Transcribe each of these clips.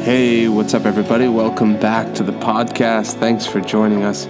Hey, what's up, everybody? Welcome back to the podcast. Thanks for joining us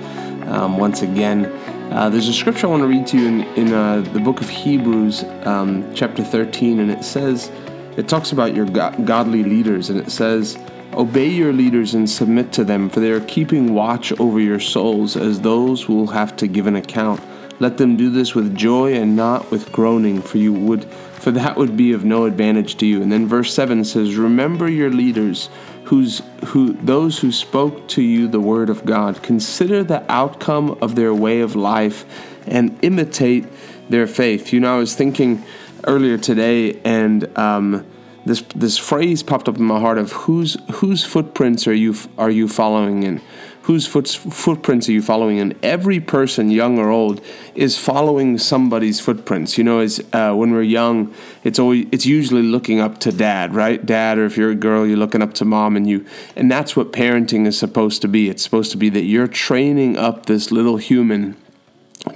um, once again. Uh, there's a scripture I want to read to you in, in uh, the book of Hebrews, um, chapter 13, and it says, it talks about your go- godly leaders, and it says, Obey your leaders and submit to them, for they are keeping watch over your souls as those who will have to give an account. Let them do this with joy and not with groaning, for you would for that would be of no advantage to you. And then verse 7 says, Remember your leaders, whose who those who spoke to you the word of God. Consider the outcome of their way of life and imitate their faith. You know, I was thinking earlier today and um, this this phrase popped up in my heart of whose whose footprints are you are you following in whose foot, footprints are you following? And every person young or old is following somebody's footprints. You know as uh, when we're young it's always it's usually looking up to dad right? Dad or if you're a girl you're looking up to mom and you and that's what parenting is supposed to be. It's supposed to be that you're training up this little human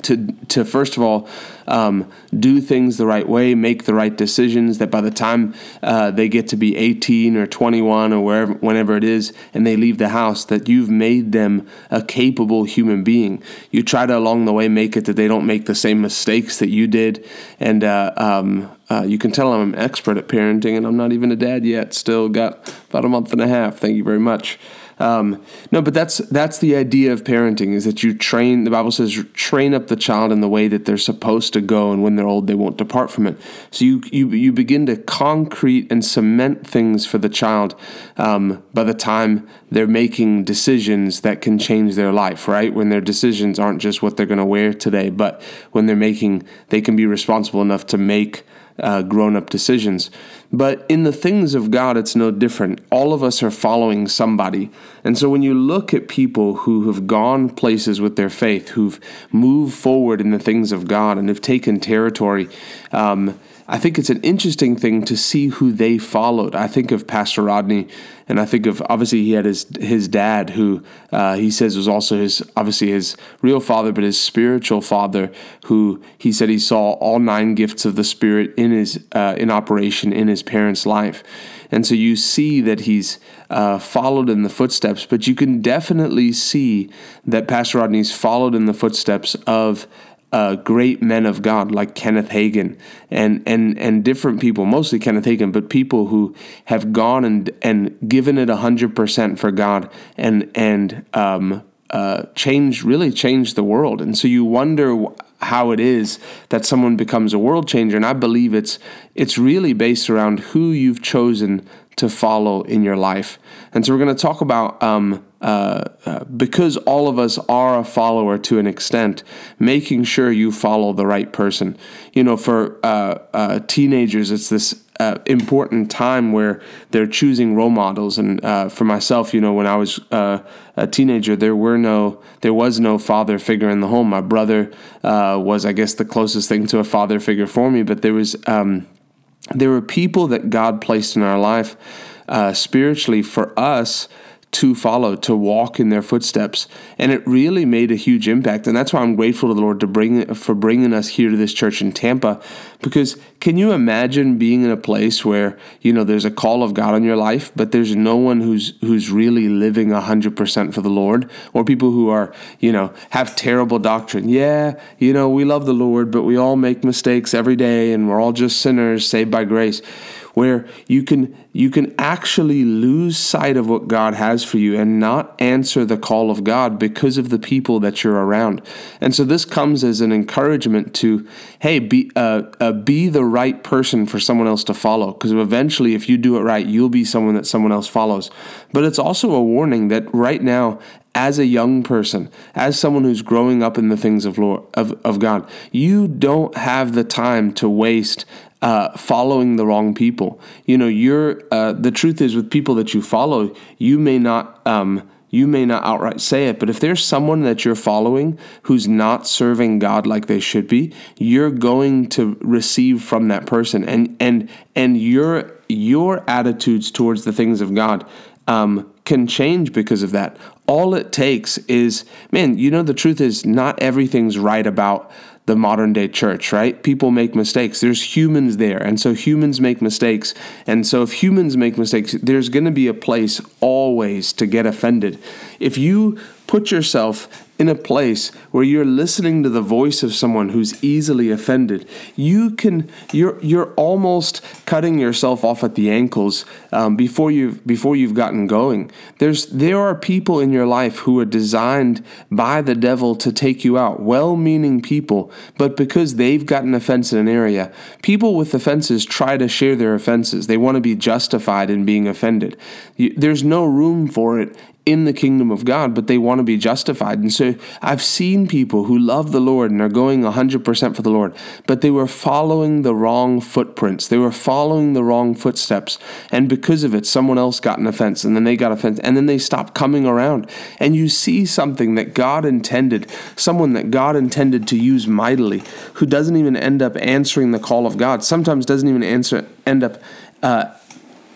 to to first of all um, do things the right way, make the right decisions. That by the time uh, they get to be 18 or 21 or wherever, whenever it is, and they leave the house, that you've made them a capable human being. You try to along the way make it that they don't make the same mistakes that you did, and uh, um, uh, you can tell I'm an expert at parenting, and I'm not even a dad yet. Still got about a month and a half. Thank you very much. Um, no, but that's that's the idea of parenting is that you train. The Bible says train up the child in the way that they're supposed to go, and when they're old, they won't depart from it. So you you you begin to concrete and cement things for the child um, by the time they're making decisions that can change their life. Right when their decisions aren't just what they're going to wear today, but when they're making, they can be responsible enough to make uh, grown up decisions. But in the things of God, it's no different. All of us are following somebody. And so when you look at people who have gone places with their faith, who've moved forward in the things of God and have taken territory, um, I think it's an interesting thing to see who they followed. I think of Pastor Rodney, and I think of obviously he had his his dad, who uh, he says was also his obviously his real father, but his spiritual father, who he said he saw all nine gifts of the Spirit in his uh, in operation in his parents' life, and so you see that he's uh, followed in the footsteps, but you can definitely see that Pastor Rodney's followed in the footsteps of uh, great men of God like Kenneth Hagin and and and different people, mostly Kenneth Hagin, but people who have gone and and given it hundred percent for God and and um, uh, changed really changed the world. And so you wonder how it is that someone becomes a world changer. And I believe it's it's really based around who you've chosen to follow in your life. And so we're going to talk about um, uh, uh, because all of us are a follower to an extent, making sure you follow the right person. You know, for uh, uh teenagers, it's this uh, important time where they're choosing role models. And uh, for myself, you know, when I was a teenager, there were no, there was no father figure in the home. My brother was, I guess, the closest thing to a father figure for me, but there was. Um, there were people that God placed in our life spiritually for us to follow, to walk in their footsteps, and it really made a huge impact. And that's why I'm grateful to the Lord to bring for bringing us here to this church in Tampa. Because can you imagine being in a place where you know there's a call of God on your life, but there's no one who's who's really living hundred percent for the Lord, or people who are you know have terrible doctrine. Yeah, you know we love the Lord, but we all make mistakes every day, and we're all just sinners saved by grace where you can you can actually lose sight of what God has for you and not answer the call of God because of the people that you're around. And so this comes as an encouragement to hey be uh, uh, be the right person for someone else to follow because eventually if you do it right you'll be someone that someone else follows. But it's also a warning that right now as a young person, as someone who's growing up in the things of Lord of, of God, you don't have the time to waste uh, following the wrong people. You know, you're uh, the truth is with people that you follow, you may not. Um, you may not outright say it, but if there's someone that you're following who's not serving God like they should be, you're going to receive from that person, and and and your your attitudes towards the things of God um, can change because of that. All it takes is, man, you know, the truth is not everything's right about the modern day church, right? People make mistakes. There's humans there. And so humans make mistakes. And so if humans make mistakes, there's going to be a place always to get offended. If you put yourself in a place where you're listening to the voice of someone who's easily offended, you can you're you're almost cutting yourself off at the ankles um, before you before you've gotten going. There's there are people in your life who are designed by the devil to take you out, well-meaning people, but because they've got an offense in an area, people with offenses try to share their offenses. They want to be justified in being offended. There's no room for it in the kingdom of God, but they want to be justified. And so I've seen people who love the Lord and are going 100% for the Lord, but they were following the wrong footprints. They were following the wrong footsteps. And because of it, someone else got an offense, and then they got offense, and then they stopped coming around. And you see something that God intended, someone that God intended to use mightily, who doesn't even end up answering the call of God, sometimes doesn't even answer, end up. Uh,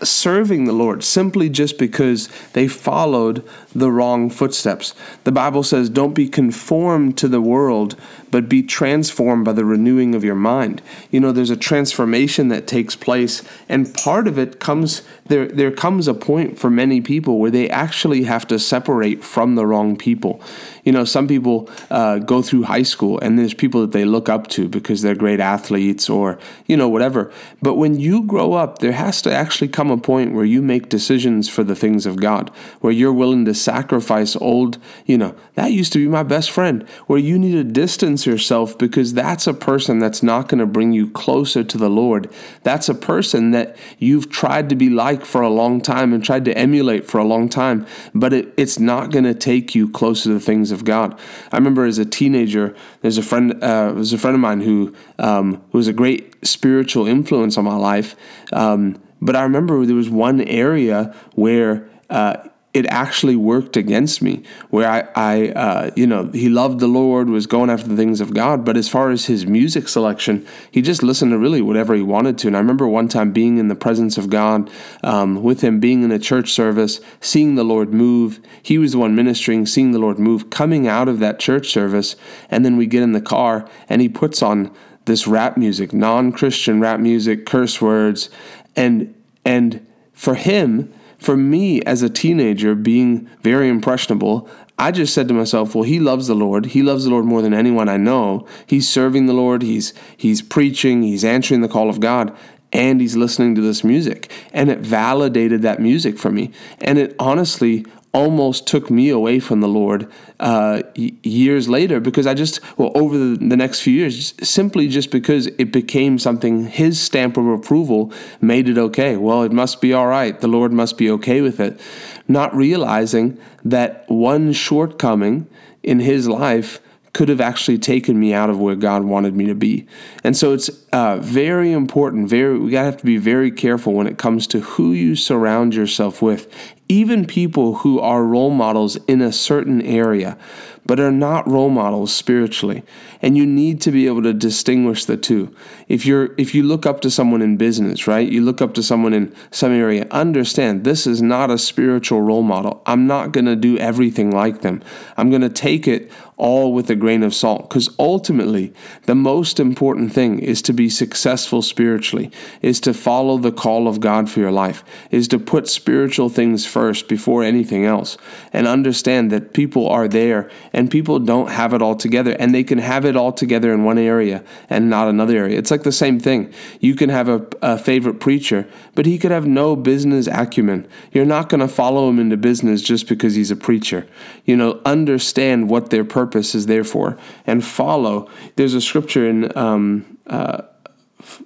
serving the Lord simply just because they followed the wrong footsteps. The Bible says, Don't be conformed to the world, but be transformed by the renewing of your mind. You know, there's a transformation that takes place, and part of it comes there there comes a point for many people where they actually have to separate from the wrong people. You know, some people uh, go through high school and there's people that they look up to because they're great athletes or, you know, whatever. But when you grow up, there has to actually come a point where you make decisions for the things of God, where you're willing to sacrifice old, you know, that used to be my best friend, where you need to distance yourself because that's a person that's not going to bring you closer to the Lord. That's a person that you've tried to be like for a long time and tried to emulate for a long time, but it, it's not going to take you closer to the things of God. I remember as a teenager, there's a friend, uh, was a friend of mine who um, was a great spiritual influence on my life. Um, but I remember there was one area where uh, it actually worked against me where I, I uh, you know, he loved the Lord, was going after the things of God, but as far as his music selection, he just listened to really whatever he wanted to. And I remember one time being in the presence of God um, with him, being in a church service, seeing the Lord move. He was the one ministering, seeing the Lord move, coming out of that church service, and then we get in the car and he puts on this rap music, non-Christian rap music, curse words, and and for him for me as a teenager being very impressionable, I just said to myself, well, he loves the Lord. He loves the Lord more than anyone I know. He's serving the Lord. He's he's preaching, he's answering the call of God, and he's listening to this music. And it validated that music for me. And it honestly almost took me away from the Lord uh, years later because I just, well, over the, the, next few years, simply just because it became something, his stamp of approval made it okay. Well, it must be all right. The Lord must be okay with it. Not realizing that one shortcoming in his life could have actually taken me out of where God wanted me to be. And so it's uh, very important. Very, we gotta have to be very careful when it comes to who you surround yourself with. Even people who are role models in a certain area, but are not role models spiritually. And you need to be able to distinguish the two. If you're if you look up to someone in business, right? You look up to someone in some area, understand this is not a spiritual role model. I'm not to do everything like them. I'm to take it all with a grain of salt because ultimately the most important thing is to be successful spiritually is to follow the call of God for your life is to put spiritual things first before anything else and understand that people are there and people don't have it all together and they can have it all together in one area and not another area. It's like the same thing. You can have a, a favorite preacher but he could have no business acumen. You're not going to follow him into business just because he's a preacher. You know understand what their purpose purpose is there for and follow. There's a scripture in um, uh,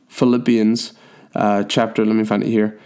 Philippians uh, chapter, let me find it here.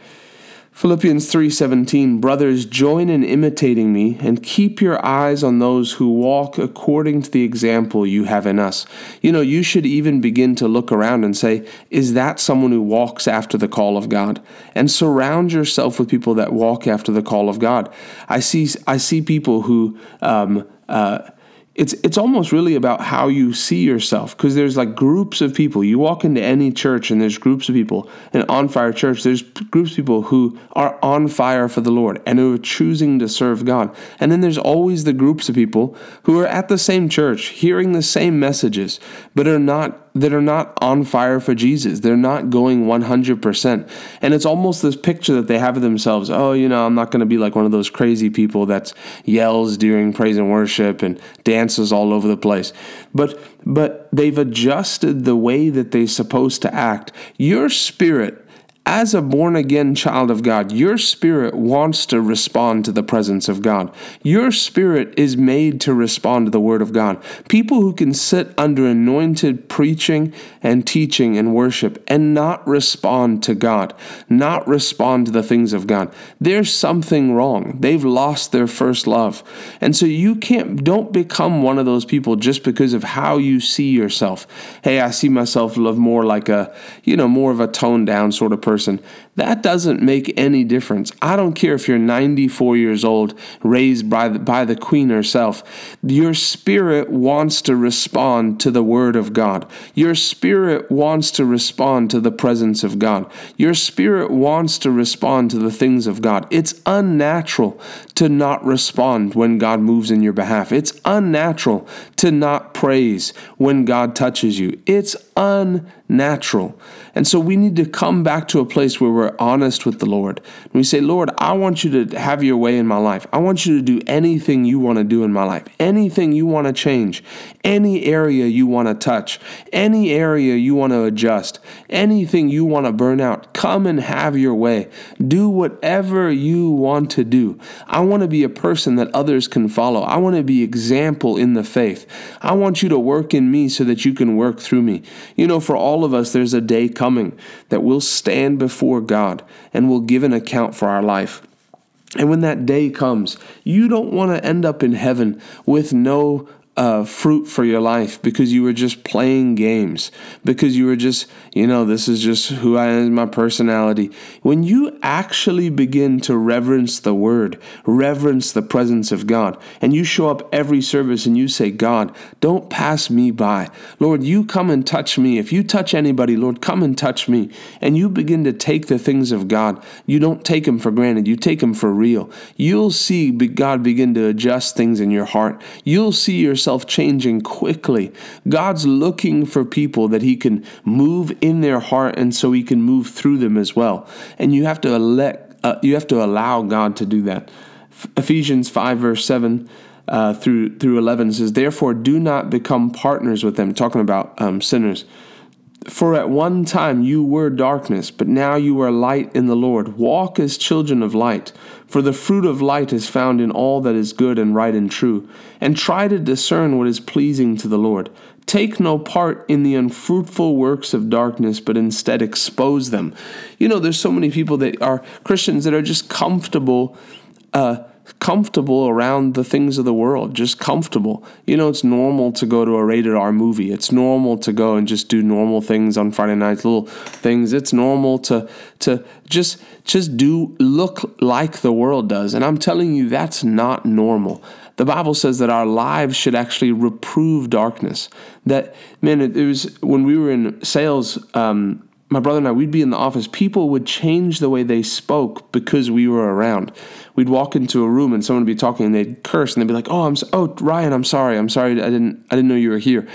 Philippians 3:17 Brothers join in imitating me and keep your eyes on those who walk according to the example you have in us. You know, you should even begin to look around and say, is that someone who walks after the call of God? And surround yourself with people that walk after the call of God. I see I see people who um, uh, it's it's almost really about how you see yourself because there's like groups of people. You walk into any church and there's groups of people and on fire church there's groups of people who are on fire for the lord and who are choosing to serve god. And then there's always the groups of people who are at the same church hearing the same messages but are not that are not on fire for Jesus. They're not going 100%. And it's almost this picture that they have of themselves. Oh, you know, I'm not going to be like one of those crazy people that yells during praise and worship and dances all over the place. But but they've adjusted the way that they're supposed to act. Your spirit as a born again child of God, your spirit wants to respond to the presence of God. Your spirit is made to respond to the Word of God. People who can sit under anointed preaching and teaching and worship and not respond to God, not respond to the things of God, there's something wrong. They've lost their first love. And so you can't, don't become one of those people just because of how you see yourself. Hey, I see myself love more like a, you know, more of a toned down sort of person person, that doesn't make any difference. I don't care if you're 94 years old, raised by the, by the queen herself. Your spirit wants to respond to the word of God. Your spirit wants to respond to the presence of God. Your spirit wants to respond to the things of God. It's unnatural to not respond when God moves in your behalf. It's unnatural to not praise when God touches you. It's unnatural. And so we need to come back to a place where we're honest with the Lord. And we say, Lord, I want you to have your way in my life. I want you to do anything you want to do in my life, anything you want to change, any area you want to touch, any area you want to adjust, anything you want to burn out. Come and have your way. Do whatever you want to do. I want to be a person that others can follow. I want to be example in the faith. I want you to work in me so that you can work through me. You know, for all of us, there's a day coming that we'll stand before God and we'll give an account for our life. And when that day comes, you don't want to end up in heaven with no uh, fruit for your life because you were just playing games, because you were just, you know, this is just who I am, my personality. When you actually begin to reverence the word, reverence the presence of God, and you show up every service and you say, God, don't pass me by. Lord, you come and touch me. If you touch anybody, Lord, come and touch me. And you begin to take the things of God. You don't take them for granted, you take them for real. You'll see God begin to adjust things in your heart. You'll see your yourself changing quickly. God's looking for people that He can move in their heart and so He can move through them as well. And you have to elect, uh, you have to allow God to do that. Ephesians 5, verse 7. Uh, through through 11 says therefore do not become partners with them talking about um, sinners for at one time you were darkness, but now you are light in the Lord. Walk as children of light, for the fruit of light is found in all that is good and right and true. And try to discern what is pleasing to the Lord. Take no part in the unfruitful works of darkness, but instead expose them. You know, there's so many people that are Christians that are just comfortable. Uh, comfortable around the things of the world, just comfortable. You know, it's normal to go to a rated R movie. It's normal to go and just do normal things on Friday nights, little things. It's normal to to just just do look like the world does. And I'm telling you that's not normal. The Bible says that our lives should actually reprove darkness. That man, it, it was when we were in sales um, my brother and I, we'd be in the office. People would change the way they spoke because we were around we'd walk into a room and someone would be talking and they'd curse and they'd be like, "Oh, I'm so, oh Ryan, I'm sorry, I'm sorry, I didn't I didn't know you were here,"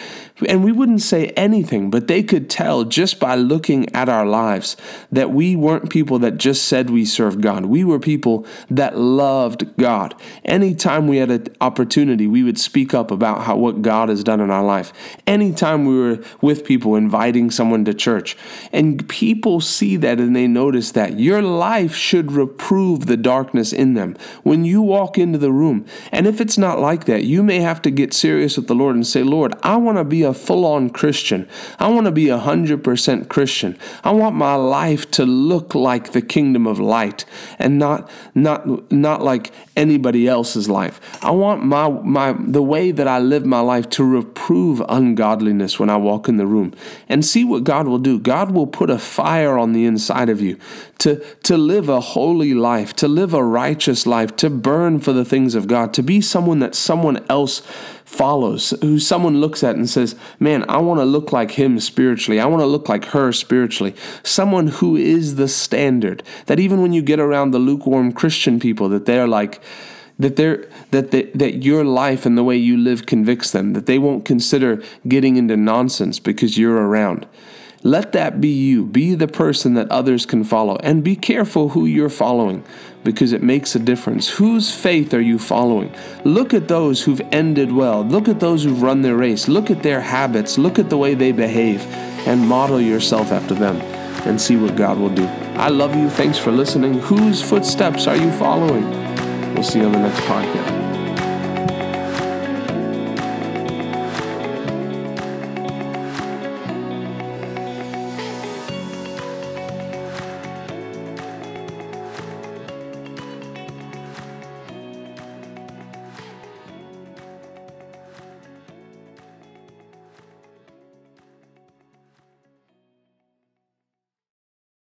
and we wouldn't say anything, but they could tell just by looking at our lives that we weren't people that just said we served God. We were people that loved God. Anytime we had an opportunity, we would speak up about how what God has done in our life. Anytime we were with people inviting someone to church, and people see that and they notice that your life should reprove the darkness in them when you walk into the room. And if it's not like that, you may have to get serious with the Lord and say, Lord, I want to be a full on Christian. I want to be a 100% Christian. I want my life to look like the kingdom of light and not, not, not like anybody else's life. I want my, my, the way that I live my life to reprove ungodliness when I walk in the room and see what God will do. God will put a fire on the inside of you to, to live a holy life, to live a righteous life, to burn for the things of God, to be someone that someone else follows, who someone looks at and says, Man, I want to look like him spiritually. I want to look like her spiritually. Someone who is the standard. That even when you get around the lukewarm Christian people, that they're like, that they're that they, that your life and the way you live convicts them that they won't consider getting into nonsense because you're around let that be you be the person that others can follow and be careful who you're following because it makes a difference. Whose faith are you following? Look at those who've ended well. Look at those who've run their race. Look at their habits. Look at the way they behave and model yourself after them and see what God will do. I love you. Thanks for listening. Whose footsteps are you following? We'll see you on the next podcast.